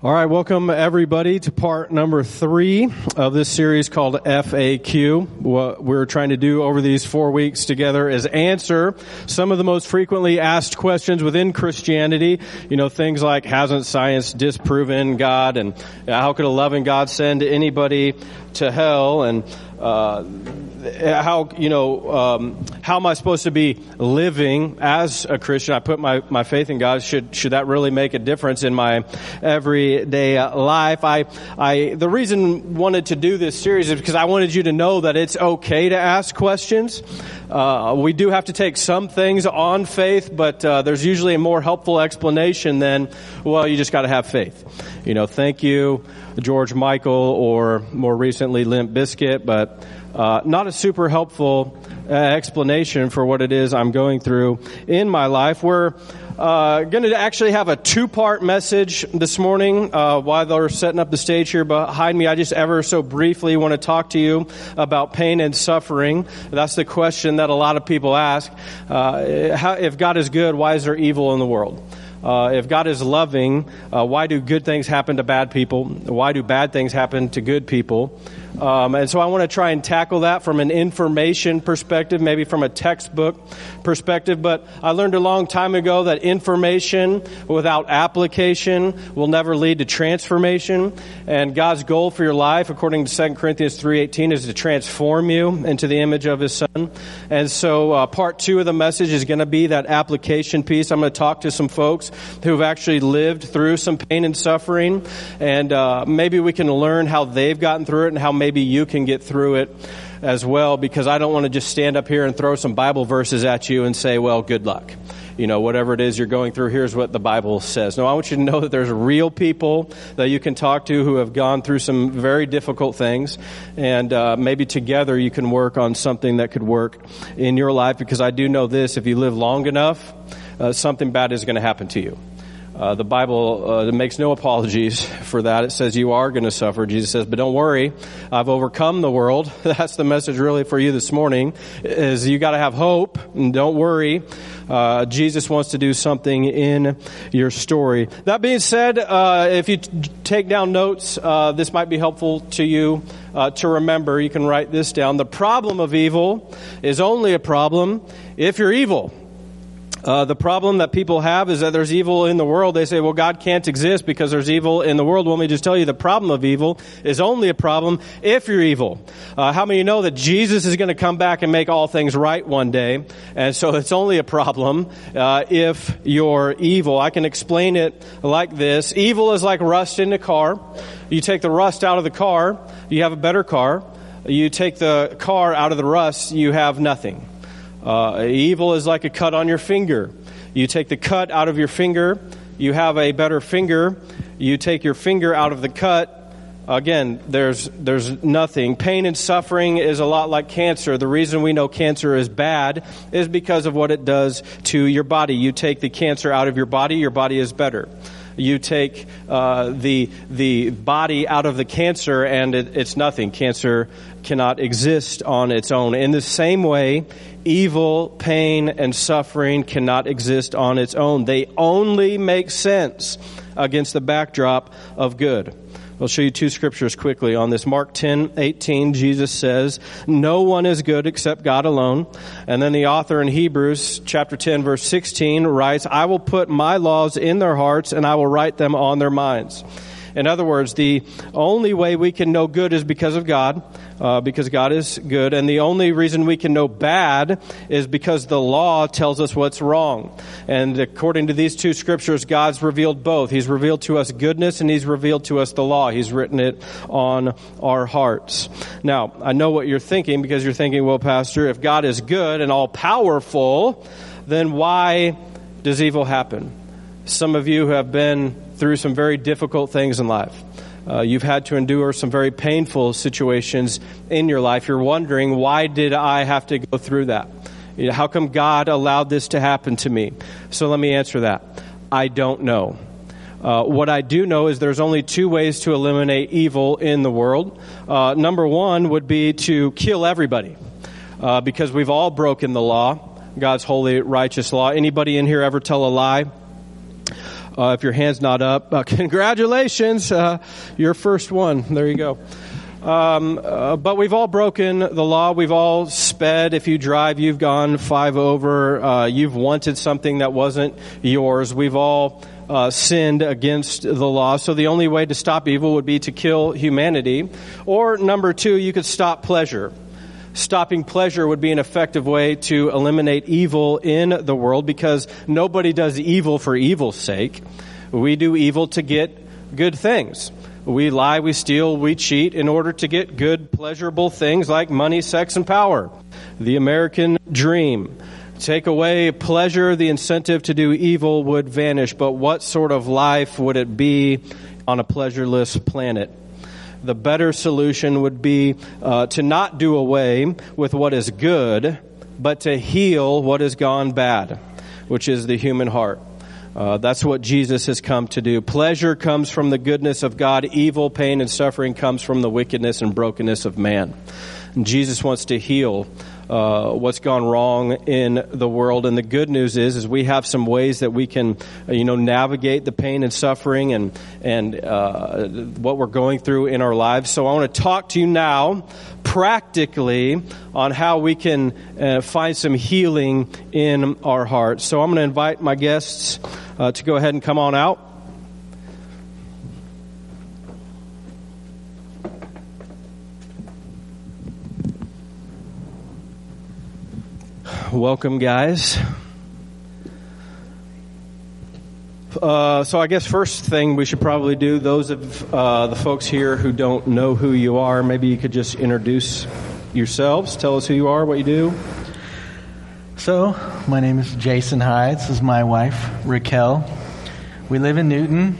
All right, welcome everybody to part number three of this series called FAQ. What we're trying to do over these four weeks together is answer some of the most frequently asked questions within Christianity. You know, things like, hasn't science disproven God? And how could a loving God send anybody to hell? And, uh, how you know um, how am I supposed to be living as a Christian? I put my, my faith in God. Should should that really make a difference in my everyday life? I I the reason wanted to do this series is because I wanted you to know that it's okay to ask questions. Uh, we do have to take some things on faith, but uh, there's usually a more helpful explanation than well, you just got to have faith. You know, thank you, George Michael, or more recently Limp Bizkit, but uh, not a super helpful uh, explanation for what it is I'm going through in my life. We're uh, going to actually have a two-part message this morning. Uh, while they're setting up the stage here behind me, I just ever so briefly want to talk to you about pain and suffering. That's the question that a lot of people ask. Uh, how, if God is good, why is there evil in the world? Uh, if God is loving, uh, why do good things happen to bad people? Why do bad things happen to good people? Um, and so I want to try and tackle that from an information perspective, maybe from a textbook perspective. But I learned a long time ago that information without application will never lead to transformation. And God's goal for your life, according to 2 Corinthians 3.18, is to transform you into the image of His Son. And so uh, part two of the message is going to be that application piece. I'm going to talk to some folks who've actually lived through some pain and suffering. And uh, maybe we can learn how they've gotten through it and how maybe you can get through it as well because I don't want to just stand up here and throw some Bible verses at you and say, well, good luck. You know, whatever it is you're going through, here's what the Bible says. No, I want you to know that there's real people that you can talk to who have gone through some very difficult things, and uh, maybe together you can work on something that could work in your life because I do know this if you live long enough, uh, something bad is going to happen to you. Uh, the Bible uh, makes no apologies for that. It says you are going to suffer. Jesus says, but don't worry, I've overcome the world. That's the message really for you this morning. Is you got to have hope and don't worry. Uh, Jesus wants to do something in your story. That being said, uh, if you t- take down notes, uh, this might be helpful to you uh, to remember. You can write this down. The problem of evil is only a problem if you're evil. Uh, the problem that people have is that there's evil in the world. They say, well, God can't exist because there's evil in the world. Well, let me just tell you the problem of evil is only a problem if you're evil. Uh, how many you know that Jesus is going to come back and make all things right one day? And so it's only a problem uh, if you're evil. I can explain it like this. Evil is like rust in a car. You take the rust out of the car, you have a better car. You take the car out of the rust, you have nothing. Uh, evil is like a cut on your finger. You take the cut out of your finger, you have a better finger. You take your finger out of the cut, again, there's, there's nothing. Pain and suffering is a lot like cancer. The reason we know cancer is bad is because of what it does to your body. You take the cancer out of your body, your body is better. You take uh, the, the body out of the cancer, and it, it's nothing. Cancer cannot exist on its own. In the same way, evil, pain, and suffering cannot exist on its own. They only make sense against the backdrop of good. I'll show you two scriptures quickly on this. Mark 10, 18, Jesus says, No one is good except God alone. And then the author in Hebrews chapter 10 verse 16 writes, I will put my laws in their hearts and I will write them on their minds. In other words, the only way we can know good is because of God, uh, because God is good, and the only reason we can know bad is because the law tells us what's wrong. And according to these two scriptures, God's revealed both. He's revealed to us goodness, and He's revealed to us the law. He's written it on our hearts. Now, I know what you're thinking because you're thinking, well, Pastor, if God is good and all powerful, then why does evil happen? Some of you have been through some very difficult things in life. Uh, you've had to endure some very painful situations in your life. You're wondering, why did I have to go through that? You know, how come God allowed this to happen to me? So let me answer that. I don't know. Uh, what I do know is there's only two ways to eliminate evil in the world. Uh, number one would be to kill everybody, uh, because we've all broken the law, God's holy, righteous law. Anybody in here ever tell a lie? Uh, if your hand's not up, uh, congratulations, uh, your first one. There you go. Um, uh, but we've all broken the law. We've all sped. If you drive, you've gone five over. Uh, you've wanted something that wasn't yours. We've all uh, sinned against the law. So the only way to stop evil would be to kill humanity. Or number two, you could stop pleasure. Stopping pleasure would be an effective way to eliminate evil in the world because nobody does evil for evil's sake. We do evil to get good things. We lie, we steal, we cheat in order to get good, pleasurable things like money, sex, and power. The American dream. Take away pleasure, the incentive to do evil would vanish. But what sort of life would it be on a pleasureless planet? The better solution would be uh, to not do away with what is good, but to heal what has gone bad, which is the human heart. Uh, that's what Jesus has come to do. Pleasure comes from the goodness of God. Evil, pain, and suffering comes from the wickedness and brokenness of man. And Jesus wants to heal uh, what's gone wrong in the world. And the good news is, is we have some ways that we can, uh, you know, navigate the pain and suffering and and uh, what we're going through in our lives. So I want to talk to you now, practically, on how we can uh, find some healing in our hearts. So I'm going to invite my guests uh, to go ahead and come on out. Welcome, guys. Uh, so I guess first thing we should probably do, those of uh, the folks here who don't know who you are, maybe you could just introduce yourselves. Tell us who you are, what you do. So, my name is Jason Hyde. This is my wife, Raquel. We live in Newton.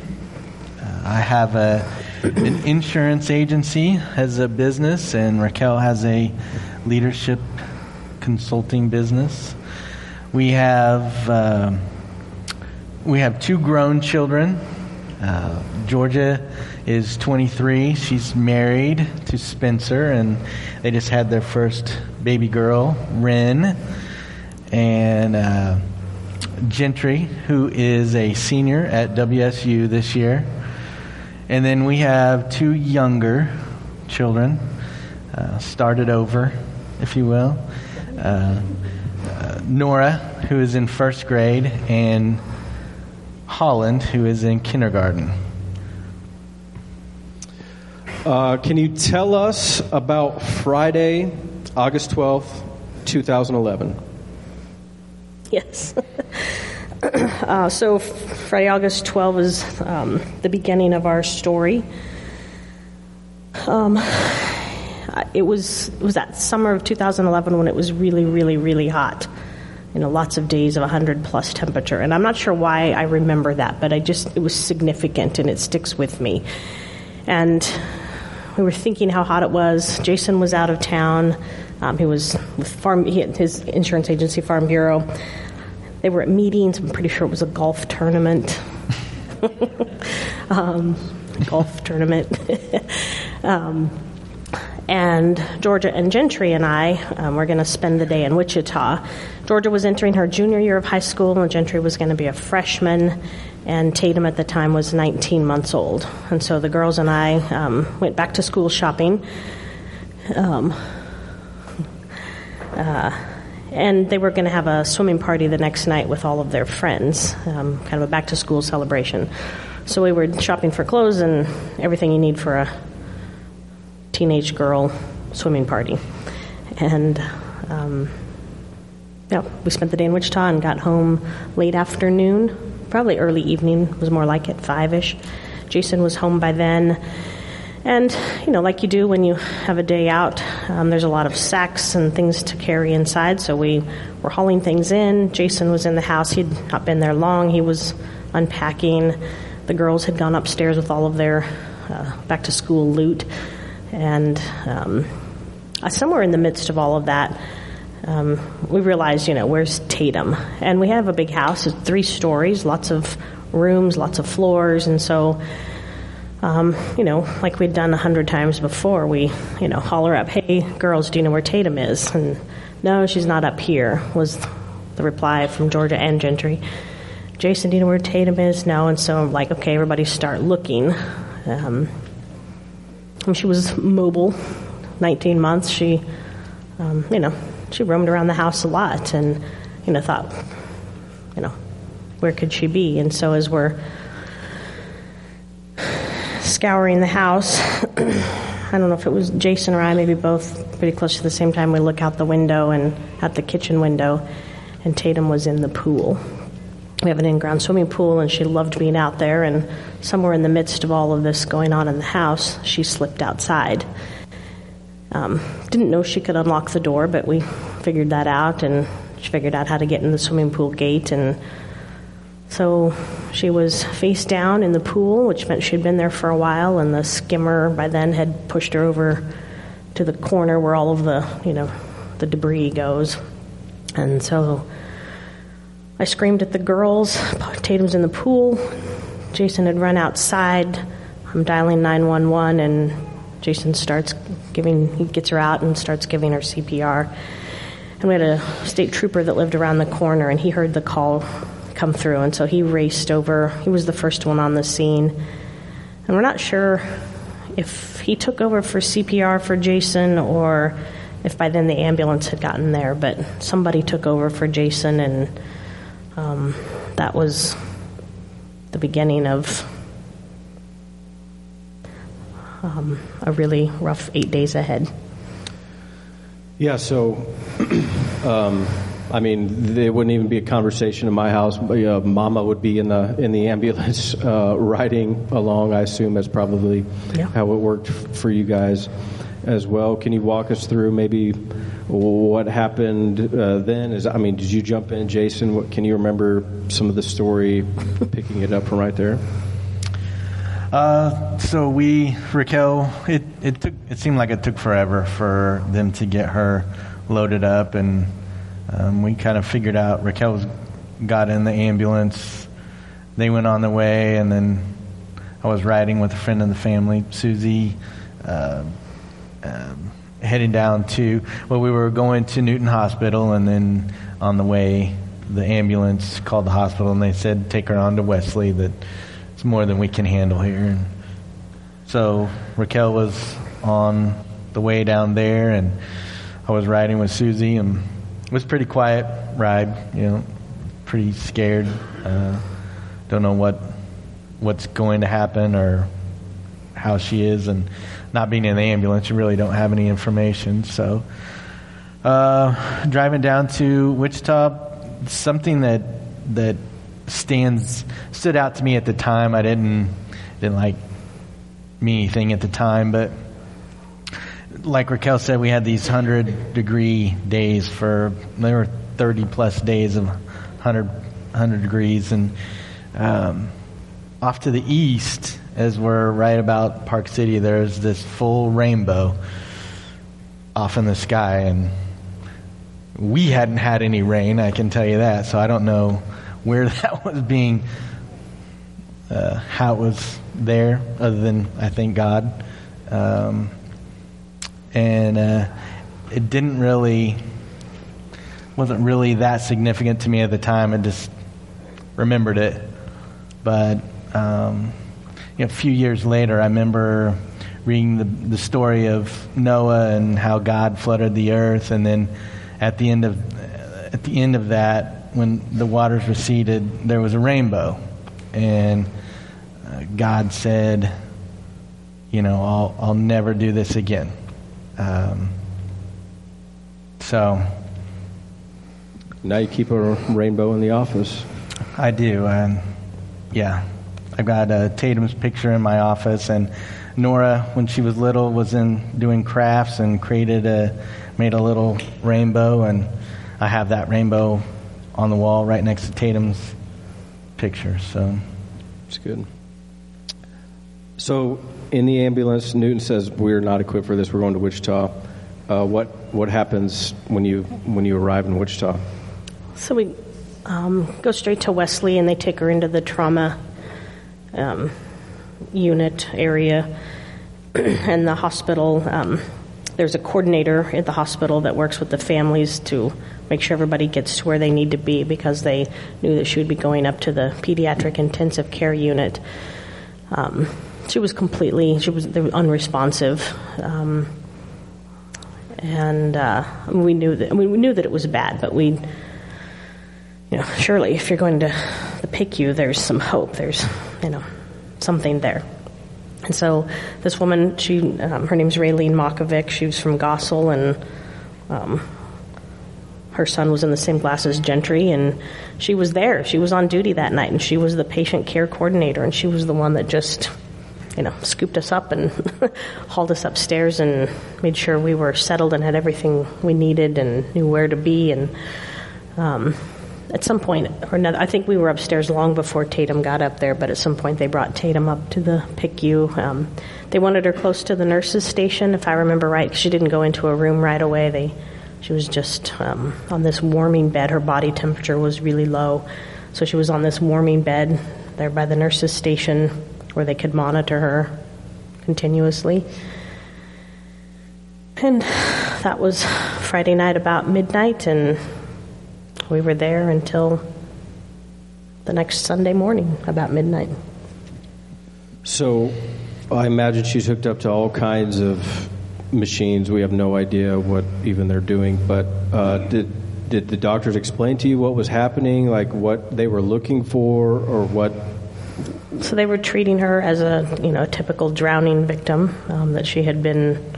Uh, I have a, an insurance agency as a business, and Raquel has a leadership consulting business. We have uh, we have two grown children. Uh, Georgia is 23. She's married to Spencer, and they just had their first baby girl, Ren and uh, Gentry, who is a senior at WSU this year. And then we have two younger children, uh, started over, if you will. Uh, uh, Nora, who is in first grade, and Holland, who is in kindergarten. Uh, can you tell us about Friday, August 12th, 2011? Yes. uh, so Friday, August 12 is um, the beginning of our story. Um, it was it was that summer of 2011 when it was really, really, really hot. You know, lots of days of 100 plus temperature, and I'm not sure why I remember that, but I just it was significant and it sticks with me. And we were thinking how hot it was. Jason was out of town. Um, he was with farm, he, his insurance agency, Farm Bureau. They were at meetings. I'm pretty sure it was a golf tournament. um, golf tournament. um, and Georgia and Gentry and I um, were going to spend the day in Wichita. Georgia was entering her junior year of high school, and Gentry was going to be a freshman, and Tatum at the time was 19 months old. And so the girls and I um, went back to school shopping. Um, uh, and they were going to have a swimming party the next night with all of their friends, um, kind of a back to school celebration. So we were shopping for clothes and everything you need for a teenage girl swimming party. And um, yeah, we spent the day in Wichita and got home late afternoon, probably early evening, was more like it, five ish. Jason was home by then and, you know, like you do when you have a day out, um, there's a lot of sacks and things to carry inside. So we were hauling things in. Jason was in the house. He'd not been there long. He was unpacking. The girls had gone upstairs with all of their uh, back to school loot. And um, uh, somewhere in the midst of all of that, um, we realized, you know, where's Tatum? And we have a big house, it's three stories, lots of rooms, lots of floors. And so um, you know, like we'd done a hundred times before, we, you know, holler up, hey, girls, do you know where Tatum is? And no, she's not up here, was the reply from Georgia and Gentry. Jason, do you know where Tatum is? No. And so I'm like, okay, everybody start looking. Um, she was mobile, 19 months. She, um, you know, she roamed around the house a lot and, you know, thought, you know, where could she be? And so as we're scouring the house, I don't know if it was Jason or I, maybe both, pretty close to the same time, we look out the window and at the kitchen window, and Tatum was in the pool. We have an in ground swimming pool, and she loved being out there. And somewhere in the midst of all of this going on in the house, she slipped outside. Um, didn't know she could unlock the door, but we figured that out, and she figured out how to get in the swimming pool gate. And so she was face down in the pool, which meant she'd been there for a while, and the skimmer by then had pushed her over to the corner where all of the, you know, the debris goes. And so I screamed at the girls. Tatum's in the pool. Jason had run outside. I'm dialing 911, and Jason starts giving, he gets her out and starts giving her CPR. And we had a state trooper that lived around the corner, and he heard the call come through, and so he raced over. He was the first one on the scene. And we're not sure if he took over for CPR for Jason or if by then the ambulance had gotten there, but somebody took over for Jason, and um, that was the beginning of um, a really rough eight days ahead. Yeah, so, um, I mean, there wouldn't even be a conversation in my house. Uh, Mama would be in the in the ambulance uh, riding along. I assume that's probably Yeah. how it worked for you guys as well. Can you walk us through maybe what happened uh, then? Is I mean, did you jump in, Jason? What, can you remember some of the story, picking it up from right there? Uh, so we Raquel, it it took it seemed like it took forever for them to get her loaded up, and um, we kind of figured out Raquel got in the ambulance. They went on their way, and then I was riding with a friend of the family, Susie, uh, um, heading down to well, we were going to Newton Hospital, and then on the way, the ambulance called the hospital, and they said take her on to Wesley. That it's more than we can handle here. And so Raquel was on the way down there, and I was riding with Susie, and it was pretty quiet ride. You know, pretty scared. Uh, don't know what what's going to happen or how she is, and not being in the ambulance, you really don't have any information. So, uh, driving down to Wichita, something that that stands stood out to me at the time. I didn't didn't like me anything at the time, but like Raquel said, we had these hundred degree days for there were thirty plus days of 100, 100 degrees, and um, off to the east, as we're right about Park City, there's this full rainbow off in the sky, and we hadn't had any rain. I can tell you that. So I don't know where that was being, uh, how it was there, other than I thank God. Um, and uh, it didn't really, wasn't really that significant to me at the time. I just remembered it. But um, you know, a few years later, I remember reading the, the story of Noah and how God flooded the earth, and then at the end of at the end of that, when the waters receded, there was a rainbow, and uh, God said, "You know, I'll I'll never do this again." Um, so Now you keep a rainbow in the office. I do, and yeah, I've got uh, Tatum's picture in my office, and Nora, when she was little, was in doing crafts and created a made a little rainbow, and I have that rainbow on the wall right next to Tatum's picture. So It's good. So, in the ambulance, Newton says we're not equipped for this. We're going to Wichita. Uh, what what happens when you when you arrive in Wichita? So we um, go straight to Wesley, and they take her into the trauma um, unit area, and the hospital um, there's a coordinator at the hospital that works with the families to make sure everybody gets to where they need to be because they knew that she would be going up to the pediatric intensive care unit. Um, she was completely she was unresponsive. Um, and uh, we knew that I mean, we knew that it was bad, but we, you know, surely if you're going to the PICU, there's some hope. There's, you know, something there. And so this woman, she, um, her name's Raylene Makovic. She was from Goessel, and um, her son was in the same class as Gentry, and she was there. She was on duty that night, and she was the patient care coordinator, and she was the one that just you know, scooped us up and hauled us upstairs and made sure we were settled and had everything we needed and knew where to be. And um, at some point or another, I think we were upstairs long before Tatum got up there, but at some point they brought Tatum up to the PICU. Um, they wanted her close to the nurses' station, if I remember right, because she didn't go into a room right away. They, she was just um, on this warming bed. Her body temperature was really low, so she was on this warming bed there by the nurses' station where they could monitor her continuously. And that was Friday night about midnight, and we were there until the next Sunday morning about midnight. So I imagine she's hooked up to all kinds of machines. We have no idea what even they're doing, but uh, did did the doctors explain to you what was happening, like what they were looking for, or what so they were treating her as a you know a typical drowning victim um, that she had been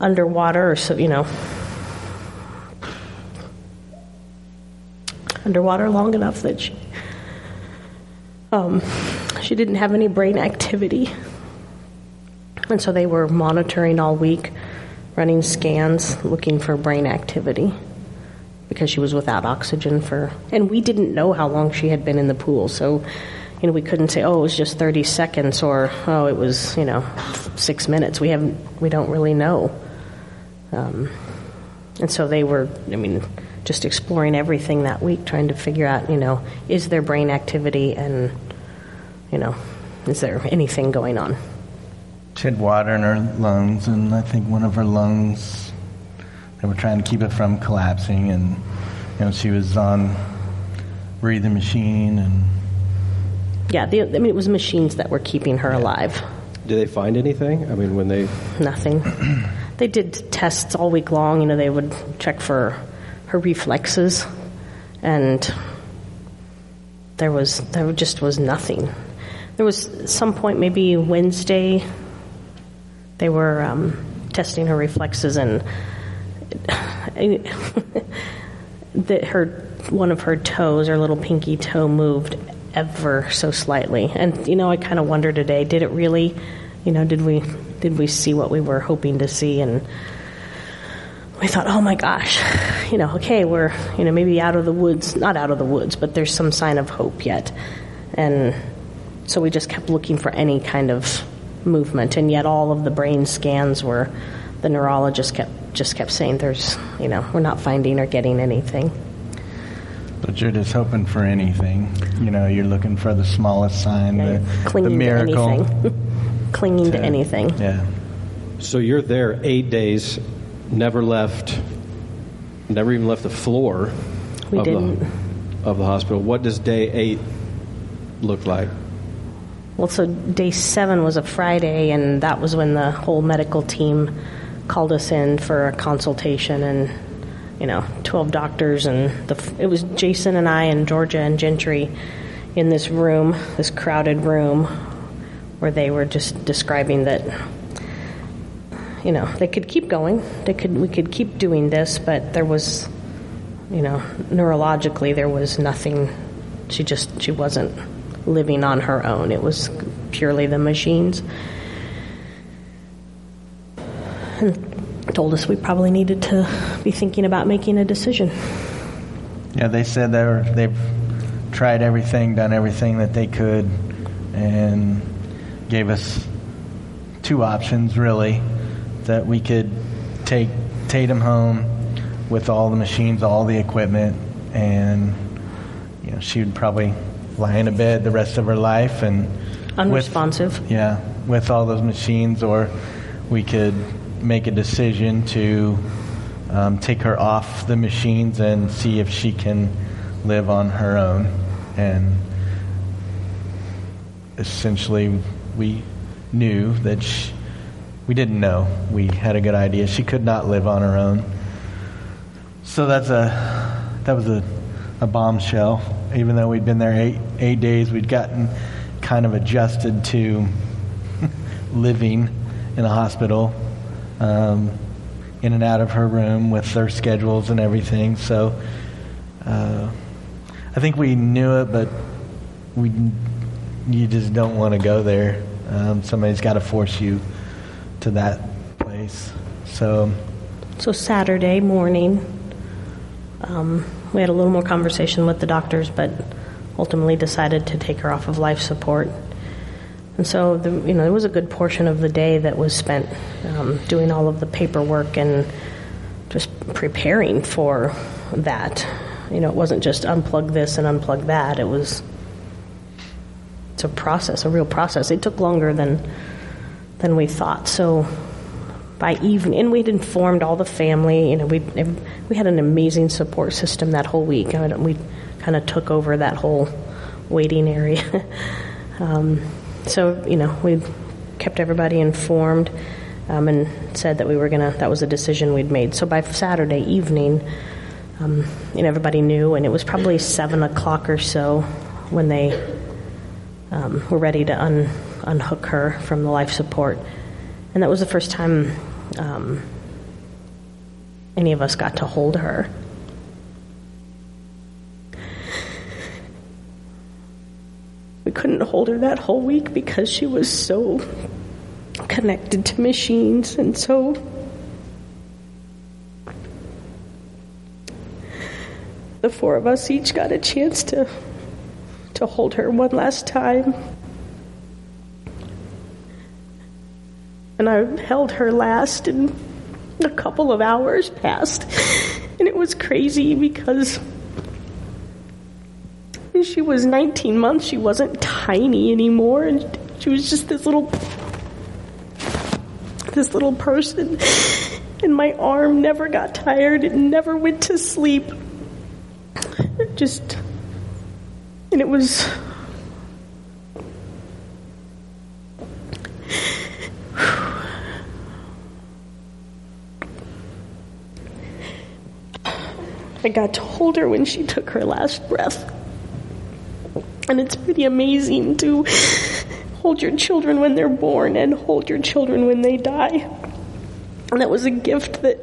underwater or so you know underwater long enough that she um, she didn't have any brain activity and so they were monitoring all week running scans looking for brain activity because she was without oxygen for and we didn't know how long she had been in the pool so you know, we couldn't say, oh, it was just 30 seconds or, oh, it was, you know, six minutes. We haven't, we don't really know. Um, and so they were, I mean, just exploring everything that week, trying to figure out, you know, is there brain activity and, you know, is there anything going on? She had water in her lungs, and I think one of her lungs, they were trying to keep it from collapsing, and, you know, she was on breathing machine and yeah, the, I mean, it was machines that were keeping her alive. Did they find anything? I mean, when they nothing. they did tests all week long. You know, they would check for her reflexes, and there was there just was nothing. There was some point, maybe Wednesday, they were um, testing her reflexes, and that her one of her toes, her little pinky toe, moved ever so slightly. And you know, I kind of wonder today, did it really? You know, did we did we see what we were hoping to see? And we thought, oh my gosh, you know, okay, we're you know maybe out of the woods, not out of the woods, but there's some sign of hope yet. And so we just kept looking for any kind of movement, and yet all of the brain scans were. The neurologist kept just kept saying, "There's, you know, we're not finding or getting anything." But you're just hoping for anything. You know, you're looking for the smallest sign, the, clinging the miracle. To anything. clinging to, to anything. Yeah. So you're there eight days, never left, never even left the floor we of, didn't. The, of the hospital. What does day eight look like? Well, so day seven was a Friday, and that was when the whole medical team called us in for a consultation and you know, 12 doctors, and the, it was Jason and I and Georgia and Gentry in this room, this crowded room, where they were just describing that, you know, they could keep going, they could, we could keep doing this, but there was, you know, neurologically there was nothing. She just she wasn't living on her own. It was purely the machines. And told us we probably needed to be thinking about making a decision. Yeah, they said they were, they've tried everything, done everything that they could, and gave us two options really that we could take Tatum home with all the machines, all the equipment, and you know she would probably lie in a bed the rest of her life and unresponsive. With, yeah, with all those machines, or we could make a decision to um, take her off the machines and see if she can live on her own. And essentially, we knew that she, we didn't know. We had a good idea. She could not live on her own. So that's a that was a, a bombshell. Even though we'd been there eight eight days, we'd gotten kind of adjusted to living in a hospital, um, in and out of her room with their schedules and everything. So uh, I think we knew it, but we you just don't want to go there. Um, somebody's got to force you to that place. So. So Saturday morning, um, we had a little more conversation with the doctors, but ultimately decided to take her off of life support. And so, the, you know, it was a good portion of the day that was spent um, doing all of the paperwork and just preparing for that. You know, it wasn't just unplug this and unplug that. It was it's a process, a real process. It took longer than than we thought. So by evening, and we'd informed all the family. You know, we we had an amazing support system that whole week. I mean, we kind of took over that whole waiting area. um, so you know, we kept everybody informed um, and said that we were gonna. That was a decision we'd made. So by Saturday evening, um, you know, everybody knew, and it was probably seven o'clock or so when they um, were ready to un, unhook her from the life support, and that was the first time um, any of us got to hold her. We couldn't hold her that whole week because she was so connected to machines and so the four of us each got a chance to to hold her one last time. And I held her last, and a couple of hours passed. And it was crazy because she was 19 months. She wasn't tiny anymore, and she was just this little, this little person. And my arm never got tired. It never went to sleep. It just, and it was. I got to hold her when she took her last breath. And it's pretty amazing to hold your children when they're born and hold your children when they die. And that was a gift that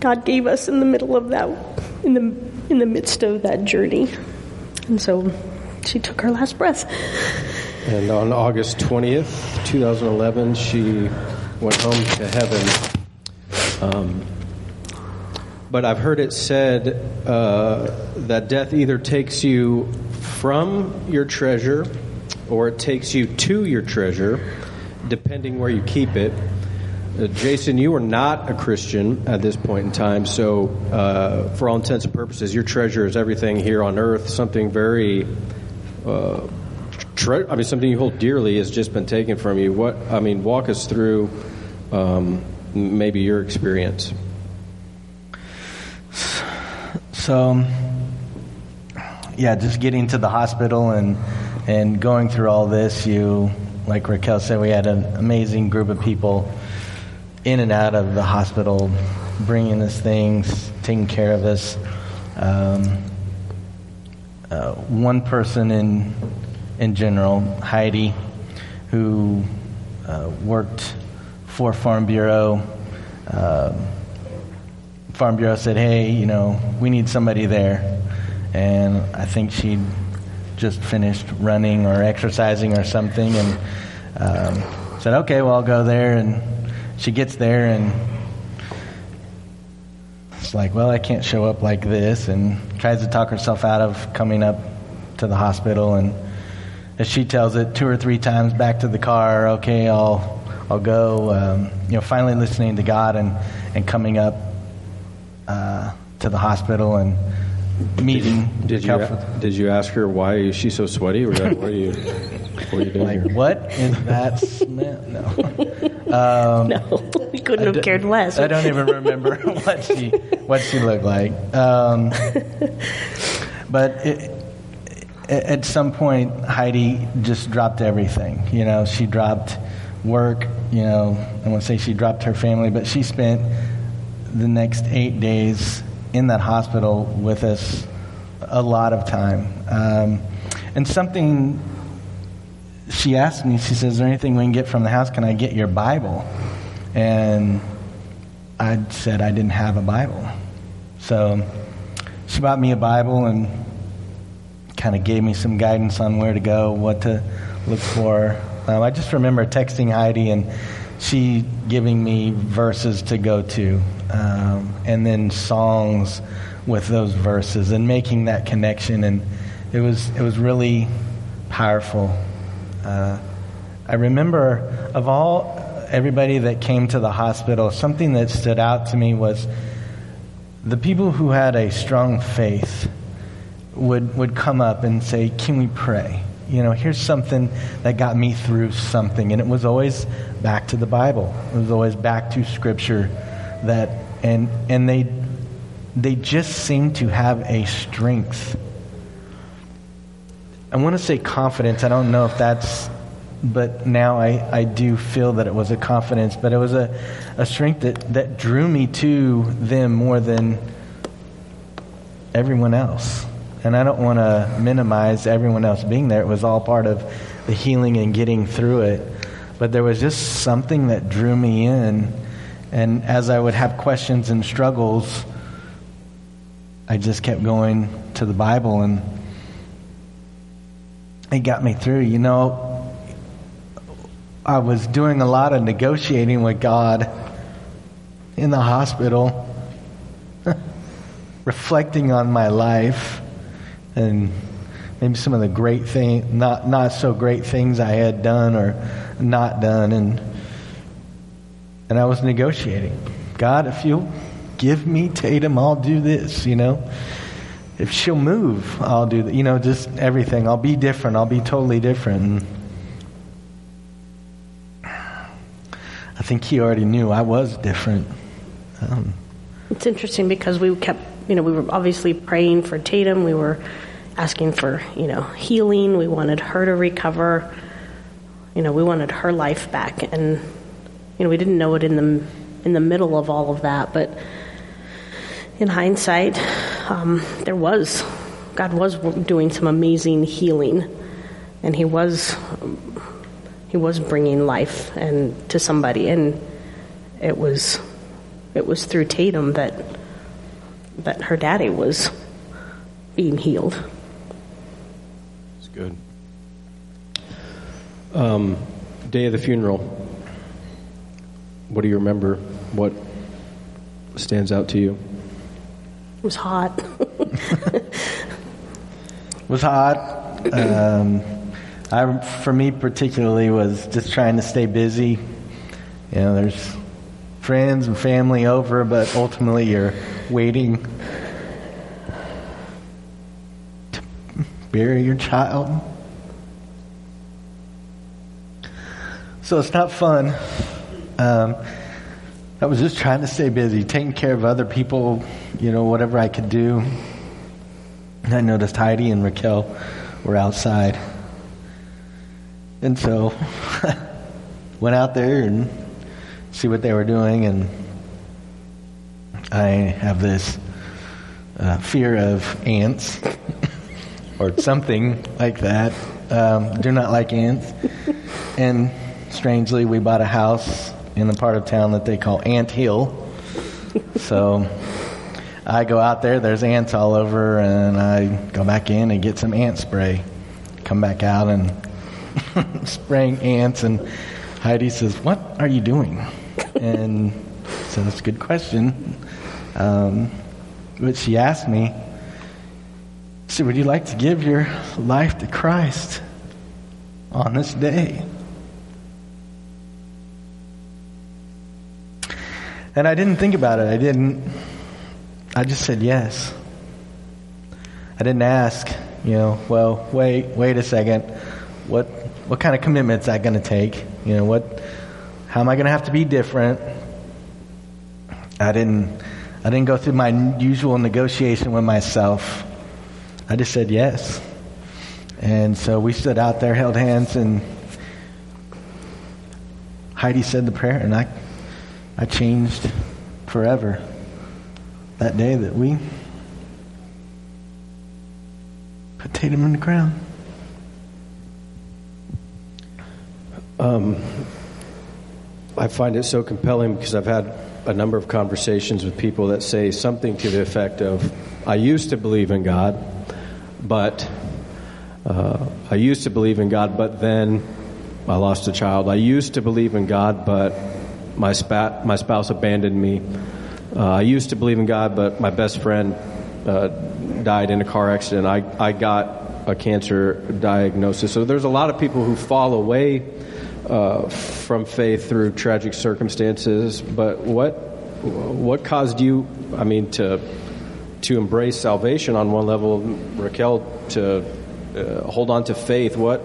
God gave us in the middle of that, in the, in the midst of that journey. And so she took her last breath. And on August 20th, 2011, she went home to heaven. Um, but I've heard it said uh, that death either takes you from your treasure or it takes you to your treasure, depending where you keep it. Uh, Jason, you are not a Christian at this point in time, so uh, for all intents and purposes, your treasure is everything here on earth. Something very, uh, tre- I mean, something you hold dearly has just been taken from you. What I mean, walk us through um, maybe your experience. So, yeah, just getting to the hospital and and going through all this, you, like Raquel said, we had an amazing group of people in and out of the hospital, bringing us things, taking care of us. Um, uh, one person in in general, Heidi, who uh, worked for Farm Bureau. Uh, Farm Bureau said, hey, you know, we need somebody there. And I think she'd just finished running or exercising or something and um, said, okay, well, I'll go there. And she gets there and it's like, well, I can't show up like this. And tries to talk herself out of coming up to the hospital. And as she tells it two or three times back to the car, okay, I'll, I'll go. Um, you know, finally listening to God and, and coming up uh, to the hospital and meeting. Did you did you ask her why is she so sweaty? Or what are you what are you doing like, here? What is that smell? No. Um, no, we couldn't have cared less. I don't even remember what she what she looked like. Um, but it, at some point, Heidi just dropped everything. You know, she dropped work. You know, I won't say she dropped her family, but she spent the next eight days in that hospital with us a lot of time. Um, and something she asked me, she says, Is there anything we can get from the house? Can I get your Bible? And I said I didn't have a Bible. So she bought me a Bible and kind of gave me some guidance on where to go, what to look for. Um, I just remember texting Heidi and she giving me verses to go to, um, and then songs with those verses, and making that connection. And it was it was really powerful. Uh, I remember of all everybody that came to the hospital, something that stood out to me was the people who had a strong faith would, would come up and say, Can we pray? You know, here's something that got me through something. And it was always back to the Bible, it was always back to Scripture. That, and, and they, they just seem to have a strength. I want to say confidence. I don't know if that's, but now I, I do feel that it was a confidence, but it was a, a strength that, that drew me to them more than everyone else. And I don't want to minimize everyone else being there. It was all part of the healing and getting through it. But there was just something that drew me in. And as I would have questions and struggles, I just kept going to the Bible and it got me through. You know, I was doing a lot of negotiating with God in the hospital, reflecting on my life and maybe some of the great things, not, not so great things I had done or not done. And, and I was negotiating. God, if you'll give me Tatum, I'll do this, you know. If she'll move, I'll do that. You know, just everything. I'll be different. I'll be totally different. I think he already knew I was different. Um, it's interesting because we kept, you know, we were obviously praying for Tatum. We were asking for, you know, healing. We wanted her to recover. You know, we wanted her life back, and you know, we didn't know it in the in the middle of all of that, but in hindsight, um, there was God was doing some amazing healing, and He was He was bringing life and to somebody, and it was it was through Tatum that that her daddy was being healed. It's good. Um, day of the funeral. What do you remember? What stands out to you? It was hot. it was hot. Um, I, for me particularly, was just trying to stay busy. You know, there's friends and family over, but ultimately you're waiting to bury your child. So it's not fun. Um, I was just trying to stay busy, taking care of other people, you know, whatever I could do. And I noticed Heidi and Raquel were outside. And so went out there and see what they were doing and I have this uh, fear of ants or something like that. Um, do not like ants. And strangely, we bought a house in the part of town that they call Ant Hill. So I go out there, there's ants all over, and I go back in and get some ant spray. Come back out and spraying ants. And Heidi says, What are you doing? And so that's a good question. Um, but she asked me, so, would you like to give your life to Christ on this day? And I didn't think about it. I didn't. I just said yes. I didn't ask, you know, well, wait, wait a second. What, what kind of commitment is that going to take? You know, what, how am I going to have to be different? I didn't, I didn't go through my usual negotiation with myself. I just said yes. And so we stood out there, held hands, and Heidi said the prayer, and I, I changed forever that day that we put Tatum in the ground. Um, I find it so compelling because I've had a number of conversations with people that say something to the effect of, I used to believe in God, but uh, I used to believe in God, but then I lost a child. I used to believe in God, but my, spat, my spouse abandoned me. Uh, I used to believe in God, but my best friend uh, died in a car accident. I, I got a cancer diagnosis. So there's a lot of people who fall away uh, from faith through tragic circumstances. But what what caused you? I mean, to to embrace salvation on one level, Raquel, to uh, hold on to faith. What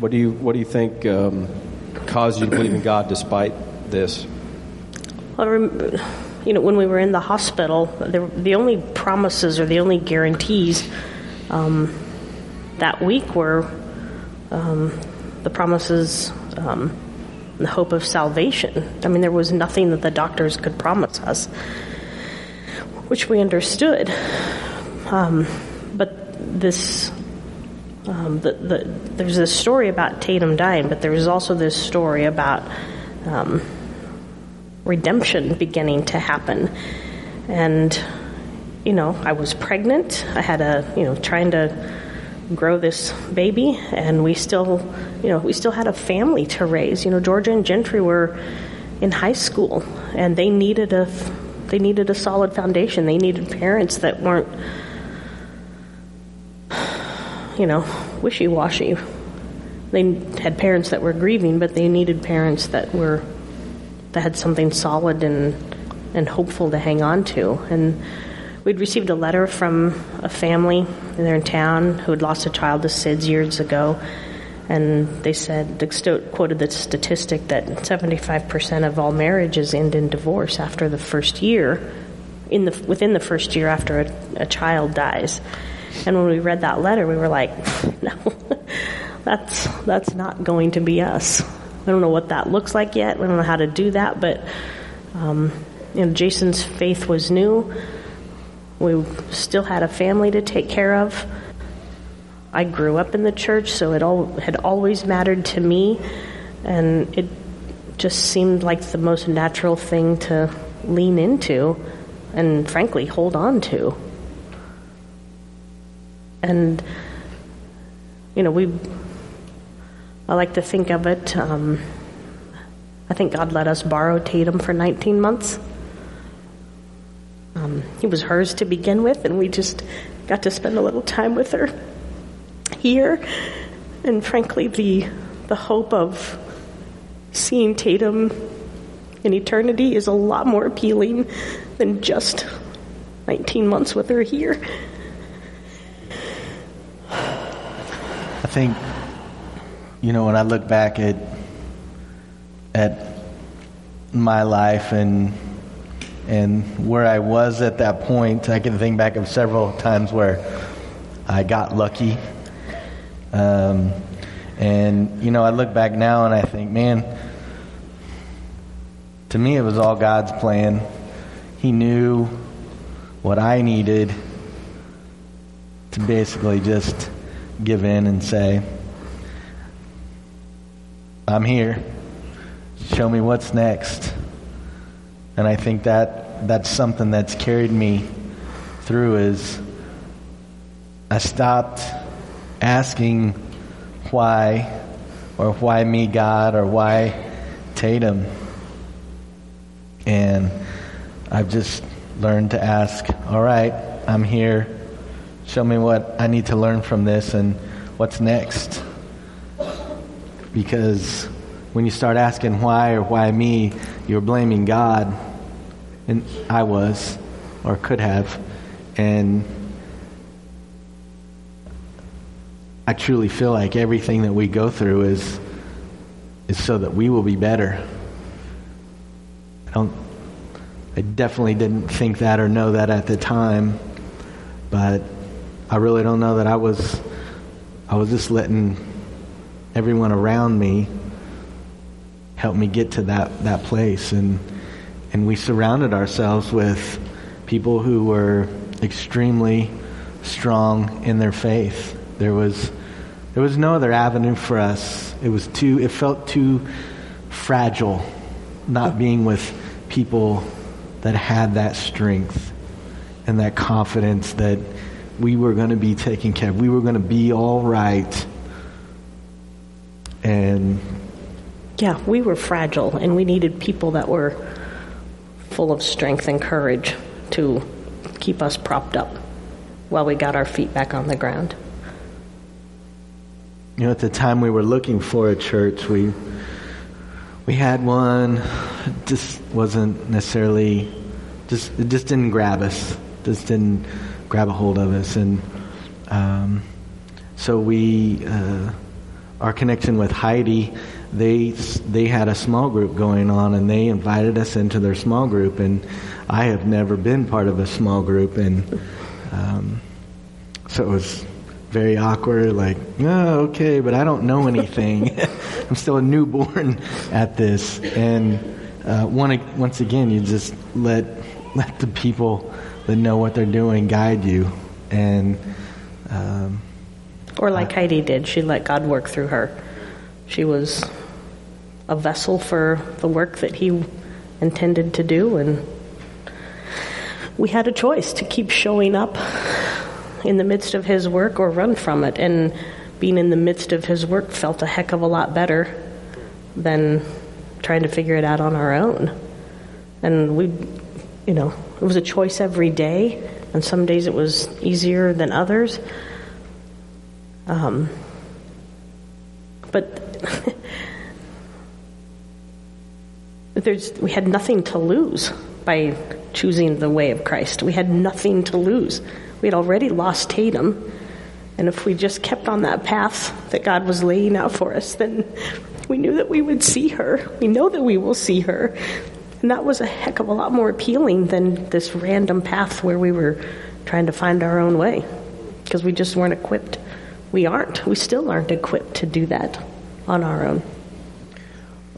what do you what do you think um, caused you to believe in God despite this? Well, you know, when we were in the hospital, the, the only promises or the only guarantees um, that week were um, the promises, um, the hope of salvation. I mean, there was nothing that the doctors could promise us, which we understood. Um, but this um, the, the, there's this story about Tatum dying, but there was also this story about um, redemption beginning to happen. And, you know, I was pregnant. I had a, you know, trying to grow this baby, and we still, you know, we still had a family to raise. You know, Georgia and Gentry were in high school, and they needed a, they needed a solid foundation. They needed parents that weren't, you know, wishy washy. They had parents that were grieving, but they needed parents that were that had something solid and and hopeful to hang on to. And we'd received a letter from a family in town who had lost a child to SIDS years ago, and they said quoted the statistic that 75% of all marriages end in divorce after the first year, in the within the first year after a, a child dies. And when we read that letter, we were like, no, that's, that's not going to be us. I don't know what that looks like yet. We don't know how to do that, but um, you know, Jason's faith was new. We still had a family to take care of. I grew up in the church, so it all had always mattered to me, and it just seemed like the most natural thing to lean into and frankly hold on to. And, you know, we, I like to think of it, um, I think God let us borrow Tatum for 19 months. Um, he was hers to begin with, and we just got to spend a little time with her here. And frankly, the, the hope of seeing Tatum in eternity is a lot more appealing than just 19 months with her here. I think, you know, when I look back at at my life and and where I was at that point, I can think back of several times where I got lucky. Um, and you know, I look back now and I think, man, to me it was all God's plan. He knew what I needed to basically just give in and say, I'm here. Show me what's next. And I think that that's something that's carried me through is I stopped asking why or why me God or why Tatum. And I've just learned to ask, all right, I'm here Show me what I need to learn from this and what's next. Because when you start asking why or why me, you're blaming God. And I was, or could have. And I truly feel like everything that we go through is, is so that we will be better. don't, I definitely didn't think that or know that at the time, but I really don't know that I was, I was just letting everyone around me help me get to that, that place. And, and we surrounded ourselves with people who were extremely strong in their faith. There was, there was no other avenue for us. It was too, it felt too fragile not being with people that had that strength and that confidence that we were going to be taken care of. We were going to be all right. And yeah, we were fragile and we needed people that were full of strength and courage to keep us propped up while we got our feet back on the ground. You know, at the time we were looking for a church, we we had one, it just wasn't necessarily just it just didn't grab us, just didn't grab a hold of us, and um, so we uh, our connection with Heidi. They they had a small group going on, and they invited us into their small group, and I have never been part of a small group, and um, so it was very awkward. Like, oh, okay, but I don't know anything. I'm still a newborn at this, and uh, one, once again, you just let let the people that know what they're doing guide you, and. Um, or like uh, Heidi did, she let God work through her. She was a vessel for the work that He intended to do, and we had a choice to keep showing up in the midst of His work or run from it. And being in the midst of His work felt a heck of a lot better than trying to figure it out on our own. And we, you know, it was a choice every day, and some days it was easier than others. Um, but there's, we had nothing to lose by choosing the way of Christ. We had nothing to lose. We had already lost Tatum. And if we just kept on that path that God was laying out for us, then we knew that we would see her. We know that we will see her. And that was a heck of a lot more appealing than this random path where we were trying to find our own way because we just weren't equipped we aren't. We still aren't equipped to do that on our own.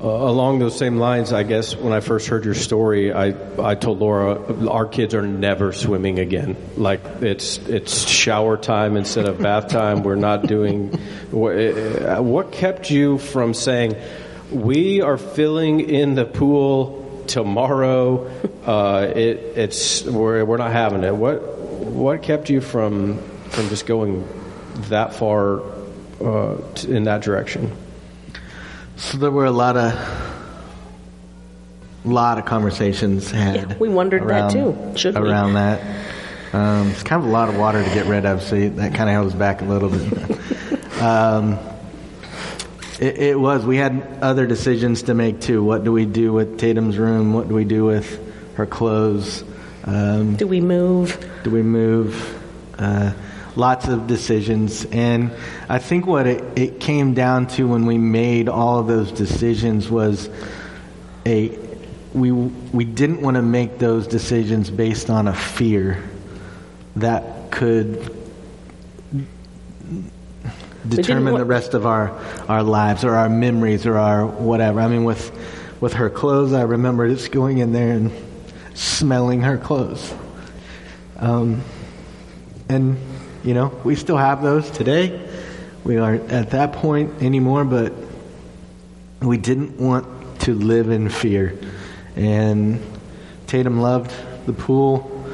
Uh, along those same lines, I guess when I first heard your story, I I told Laura our kids are never swimming again. Like it's it's shower time instead of bath time. We're not doing. Uh, what kept you from saying we are filling in the pool tomorrow? Uh, it it's we're we're not having it. What what kept you from from just going that far uh, in that direction? So there were a lot of lot of conversations had. Yeah, we wondered around, that too. Should around we? that. Um, it's kind of a lot of water to get rid of, so that kind of held us back a little bit. um, it, it, was. We had other decisions to make too. What do we do with Tatum's room? What do we do with her clothes? Um, do we move? Do we move? Uh, lots of decisions. And I think what it, it came down to when we made all of those decisions was a we we didn't want to make those decisions based on a fear that could determine the rest of our our lives or our memories or our whatever. I mean with with her clothes, I remember just going in there and smelling her clothes. Um, and you know, we still have those today. We aren't at that point anymore, but we didn't want to live in fear. And Tatum loved the pool.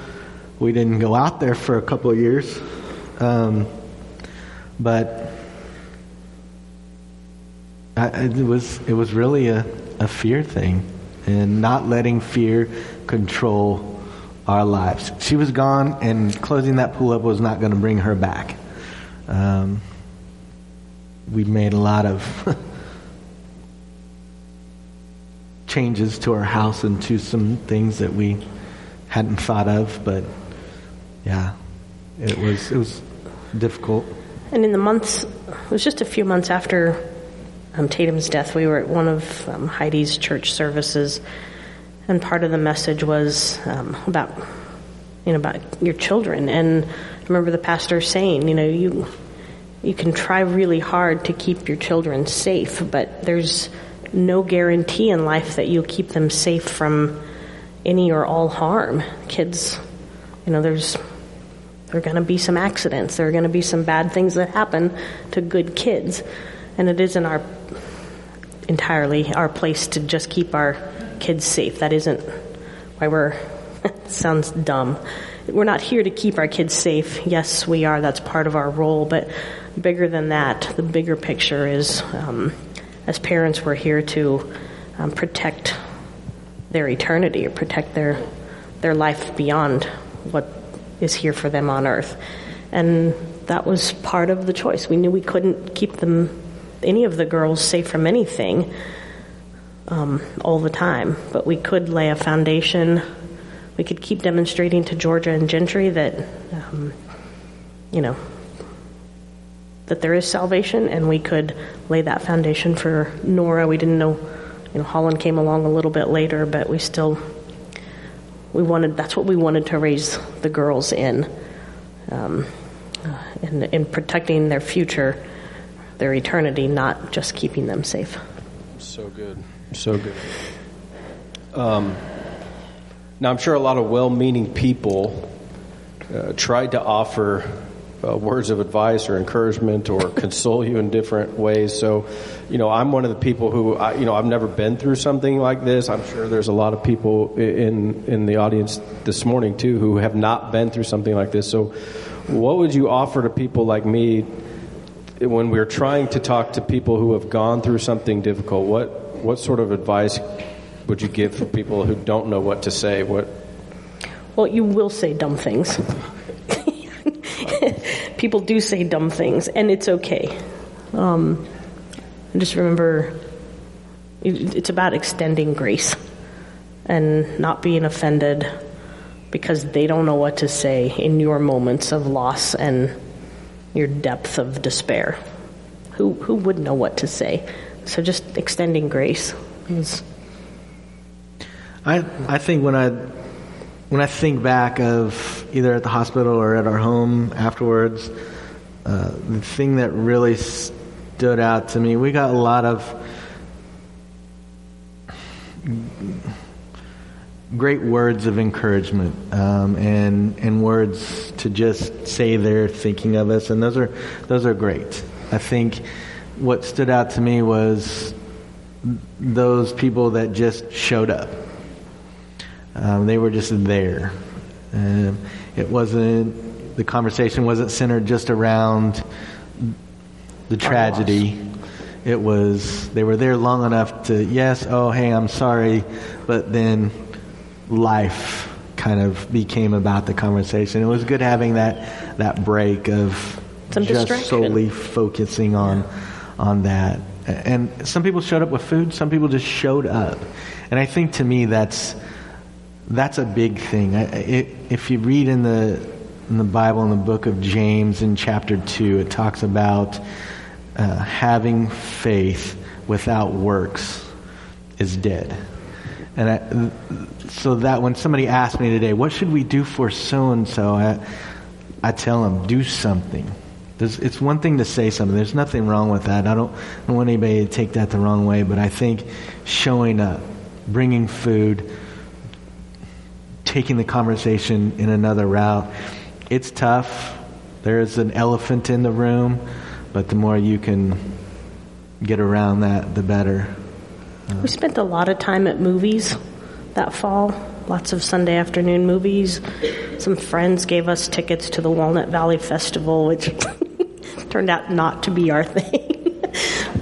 We didn't go out there for a couple of years. Um, but I, it was it was really a, a fear thing and not letting fear control our lives. She was gone, and closing that pool up was not going to bring her back. Um, we made a lot of changes to our house and to some things that we hadn't thought of, but yeah, it was it was difficult. And in the months, it was just a few months after um, Tatum's death, we were at one of um, Heidi's church services and part of the message was um, about you know about your children. And I remember the pastor saying, you know, you you can try really hard to keep your children safe, but there's no guarantee in life that you'll keep them safe from any or all harm. Kids, you know, there's there are going to be some accidents. There are going to be some bad things that happen to good kids, and it isn't our entirely our place to just keep our kids safe. That isn't why we're. sounds dumb. We're not here to keep our kids safe. Yes, we are. That's part of our role. But bigger than that, the bigger picture is, um, as parents, we're here to um, protect their eternity or protect their their life beyond what is here for them on earth. And that was part of the choice. We knew we couldn't keep them any of the girls safe from anything um, all the time, but we could lay a foundation. We could keep demonstrating to Georgia and Gentry that, um, you know, that there is salvation, and we could lay that foundation for Nora. We didn't know, you know, Holland came along a little bit later, but we still we wanted that's what we wanted to raise the girls in, um, in, in protecting their future, their eternity, not just keeping them safe. So good, so good. Um, now I'm sure a lot of well-meaning people uh, tried to offer uh, words of advice or encouragement or console you in different ways. So, you know, I'm one of the people who, I, you know, I've never been through something like this. I'm sure there's a lot of people in in the audience this morning too who have not been through something like this. So, what would you offer to people like me when we're trying to talk to people who have gone through something difficult? What what sort of advice would you give for people who don't know what to say? What well, you will say dumb things. people do say dumb things, and it's okay. Um, I just remember it's about extending grace and not being offended because they don't know what to say in your moments of loss and your depth of despair. Who who would know what to say? So just extending grace is. I I think when I when I think back of either at the hospital or at our home afterwards, uh, the thing that really stood out to me, we got a lot of great words of encouragement um, and and words to just say they're thinking of us, and those are those are great. I think what stood out to me was those people that just showed up um, they were just there. Um, it wasn't, the conversation wasn't centered just around the tragedy. It was, they were there long enough to, yes, oh, hey, I'm sorry, but then life kind of became about the conversation. It was good having that, that break of Some just solely focusing on, on that. And some people showed up with food, some people just showed up. And I think to me that's, that's a big thing. if you read in the in the Bible in the book of James in chapter two, it talks about uh, having faith without works is dead. And I, so that when somebody asks me today, what should we do for so and so, I tell them do something. There's, it's one thing to say something. There's nothing wrong with that. I don't, I don't want anybody to take that the wrong way, but I think showing up, bringing food taking the conversation in another route. It's tough. There's an elephant in the room, but the more you can get around that, the better. We spent a lot of time at movies that fall. Lots of Sunday afternoon movies. Some friends gave us tickets to the Walnut Valley Festival, which turned out not to be our thing.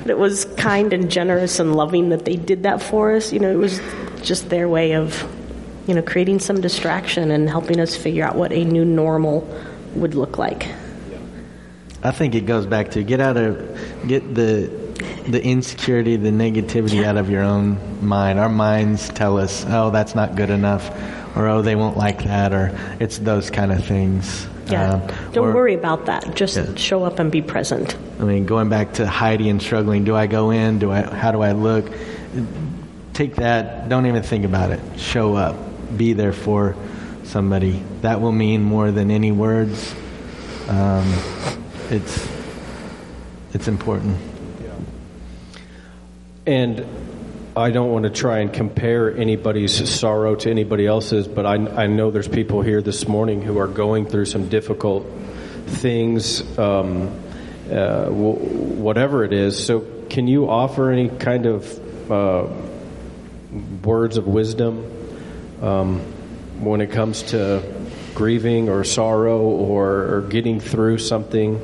but it was kind and generous and loving that they did that for us. You know, it was just their way of you know, creating some distraction and helping us figure out what a new normal would look like. I think it goes back to get out of get the the insecurity, the negativity out of your own mind. Our minds tell us, "Oh, that's not good enough," or "Oh, they won't like that," or it's those kind of things. Yeah, um, don't or, worry about that. Just yeah. show up and be present. I mean, going back to Heidi and struggling, do I go in? Do I? How do I look? take that. Don't even think about it. Show up. Be there for somebody. That will mean more than any words. Um, it's it's important. And I don't want to try and compare anybody's sorrow to anybody else's, but I, I know there's people here this morning who are going through some difficult things, um, uh, w- whatever it is. So, can you offer any kind of uh, words of wisdom um, when it comes to grieving or sorrow or, or getting through something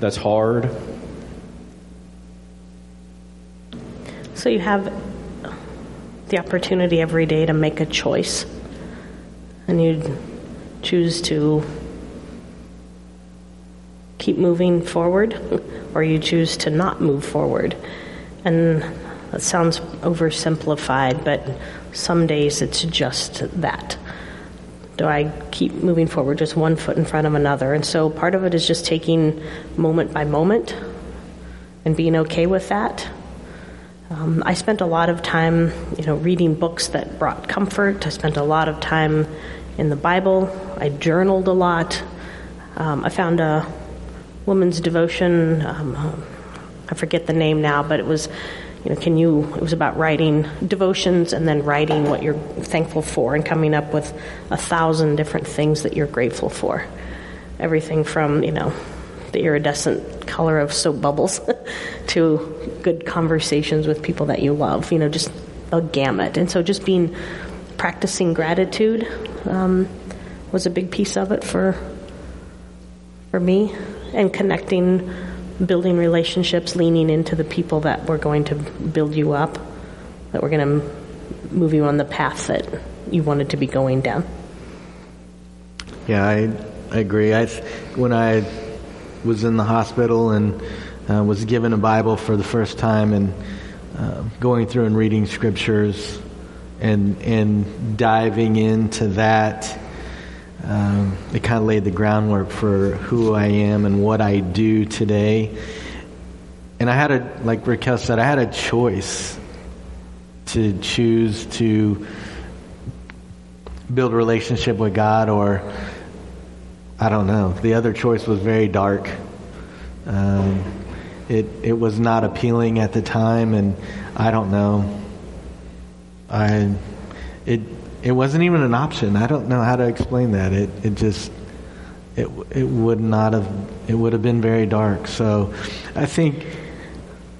that's hard? So you have the opportunity every day to make a choice, and you choose to keep moving forward, or you choose to not move forward. And that sounds oversimplified, but some days it's just that. Do I keep moving forward just one foot in front of another? And so part of it is just taking moment by moment and being okay with that. Um, I spent a lot of time, you know, reading books that brought comfort. I spent a lot of time in the Bible. I journaled a lot. Um, I found a woman's devotion. Um, I forget the name now, but it was, you know, can you? It was about writing devotions and then writing what you're thankful for and coming up with a thousand different things that you're grateful for. Everything from, you know, the iridescent color of soap bubbles to good conversations with people that you love, you know, just a gamut. And so just being practicing gratitude um, was a big piece of it for for me and connecting building relationships leaning into the people that were going to build you up that were going to move you on the path that you wanted to be going down Yeah, I, I agree. I when I was in the hospital and uh, was given a Bible for the first time and uh, going through and reading scriptures and and diving into that, um, it kind of laid the groundwork for who I am and what I do today. And I had a, like Raquel said, I had a choice to choose to build a relationship with God or I don't know. The other choice was very dark. Um, it it was not appealing at the time, and I don't know. I it it wasn't even an option. I don't know how to explain that. It it just it it would not have it would have been very dark. So I think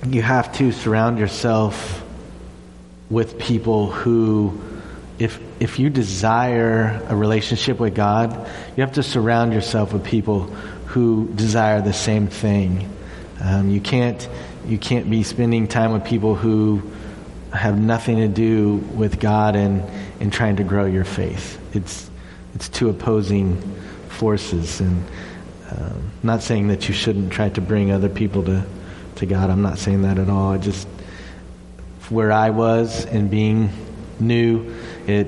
you have to surround yourself with people who if if you desire a relationship with God, you have to surround yourself with people who desire the same thing. Um, you can't you can't be spending time with people who have nothing to do with God and and trying to grow your faith. It's it's two opposing forces, and um, not saying that you shouldn't try to bring other people to to God. I'm not saying that at all. I just where I was and being new it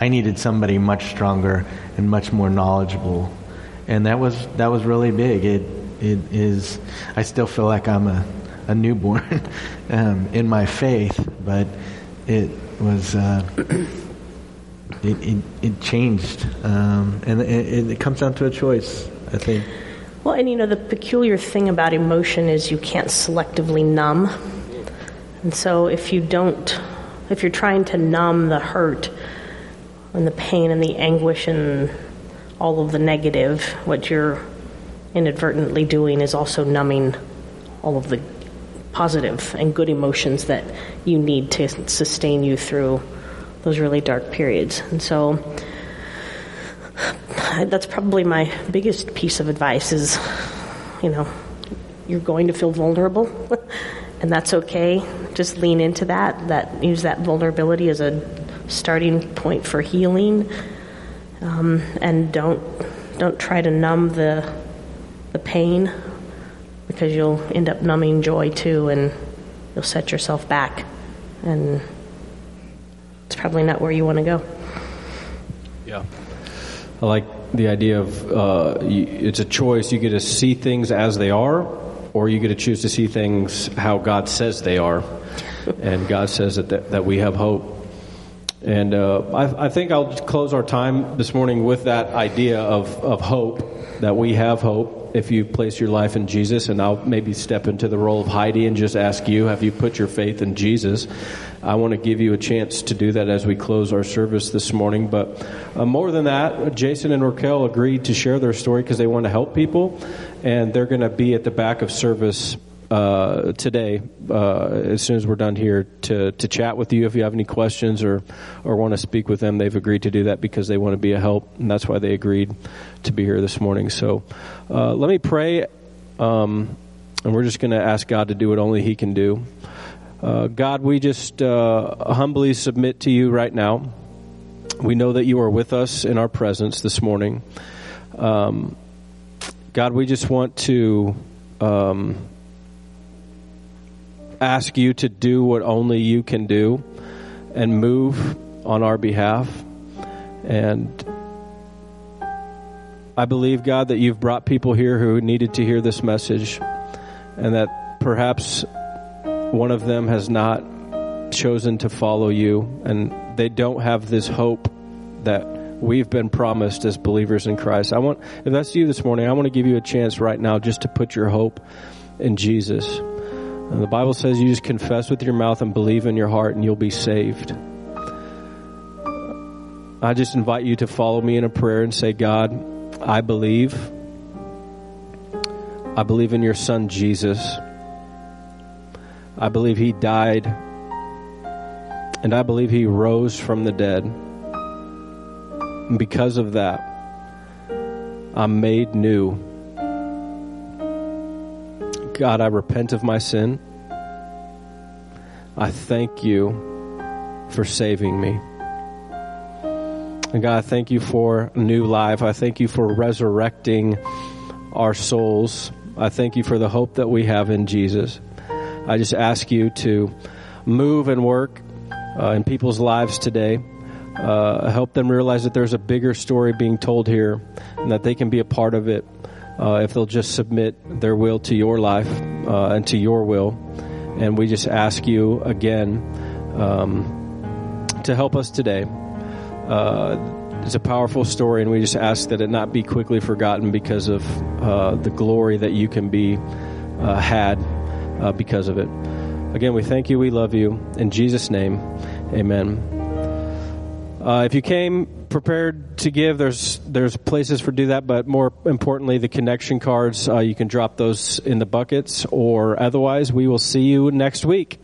I needed somebody much stronger and much more knowledgeable, and that was that was really big. It it is. I still feel like I'm a a newborn um, in my faith, but it was. Uh, it, it, it changed, um, and it, it comes down to a choice, I think. well and you know the peculiar thing about emotion is you can't selectively numb and so if you don't if you're trying to numb the hurt and the pain and the anguish and all of the negative, what you're inadvertently doing is also numbing all of the positive and good emotions that you need to sustain you through those really dark periods. And so that's probably my biggest piece of advice is, you know, you're going to feel vulnerable and that's okay. Just lean into that. That use that vulnerability as a starting point for healing, um, and don't don't try to numb the the pain because you'll end up numbing joy too, and you'll set yourself back, and it's probably not where you want to go. Yeah. I like the idea of uh, it's a choice. You get to see things as they are, or you get to choose to see things how God says they are. and God says that, that, that we have hope. And uh, I, I, think I'll close our time this morning with that idea of, of hope, that we have hope if you place your life in Jesus. And I'll maybe step into the role of Heidi and just ask you, have you put your faith in Jesus? I want to give you a chance to do that as we close our service this morning. But uh, more than that, Jason and Raquel agreed to share their story because they want to help people. And they're going to be at the back of service uh, today, uh, as soon as we're done here, to, to chat with you if you have any questions or, or want to speak with them. They've agreed to do that because they want to be a help, and that's why they agreed to be here this morning. So uh, let me pray, um, and we're just going to ask God to do what only He can do. Uh, God, we just uh, humbly submit to you right now. We know that you are with us in our presence this morning. Um, God, we just want to. Um, ask you to do what only you can do and move on our behalf. And I believe, God, that you've brought people here who needed to hear this message and that perhaps one of them has not chosen to follow you and they don't have this hope that we've been promised as believers in Christ. I want, if that's you this morning, I want to give you a chance right now just to put your hope in Jesus. And the Bible says you just confess with your mouth and believe in your heart and you'll be saved. I just invite you to follow me in a prayer and say, God, I believe. I believe in your son Jesus. I believe he died. And I believe he rose from the dead. And because of that, I'm made new. God, I repent of my sin. I thank you for saving me. And God, I thank you for new life. I thank you for resurrecting our souls. I thank you for the hope that we have in Jesus. I just ask you to move and work uh, in people's lives today. Uh, help them realize that there's a bigger story being told here and that they can be a part of it uh, if they'll just submit their will to your life uh, and to your will. And we just ask you again um, to help us today. Uh, it's a powerful story, and we just ask that it not be quickly forgotten because of uh, the glory that you can be uh, had uh, because of it. Again, we thank you. We love you. In Jesus' name, amen. If you came prepared to give, there's there's places for do that, but more importantly, the connection cards uh, you can drop those in the buckets, or otherwise, we will see you next week.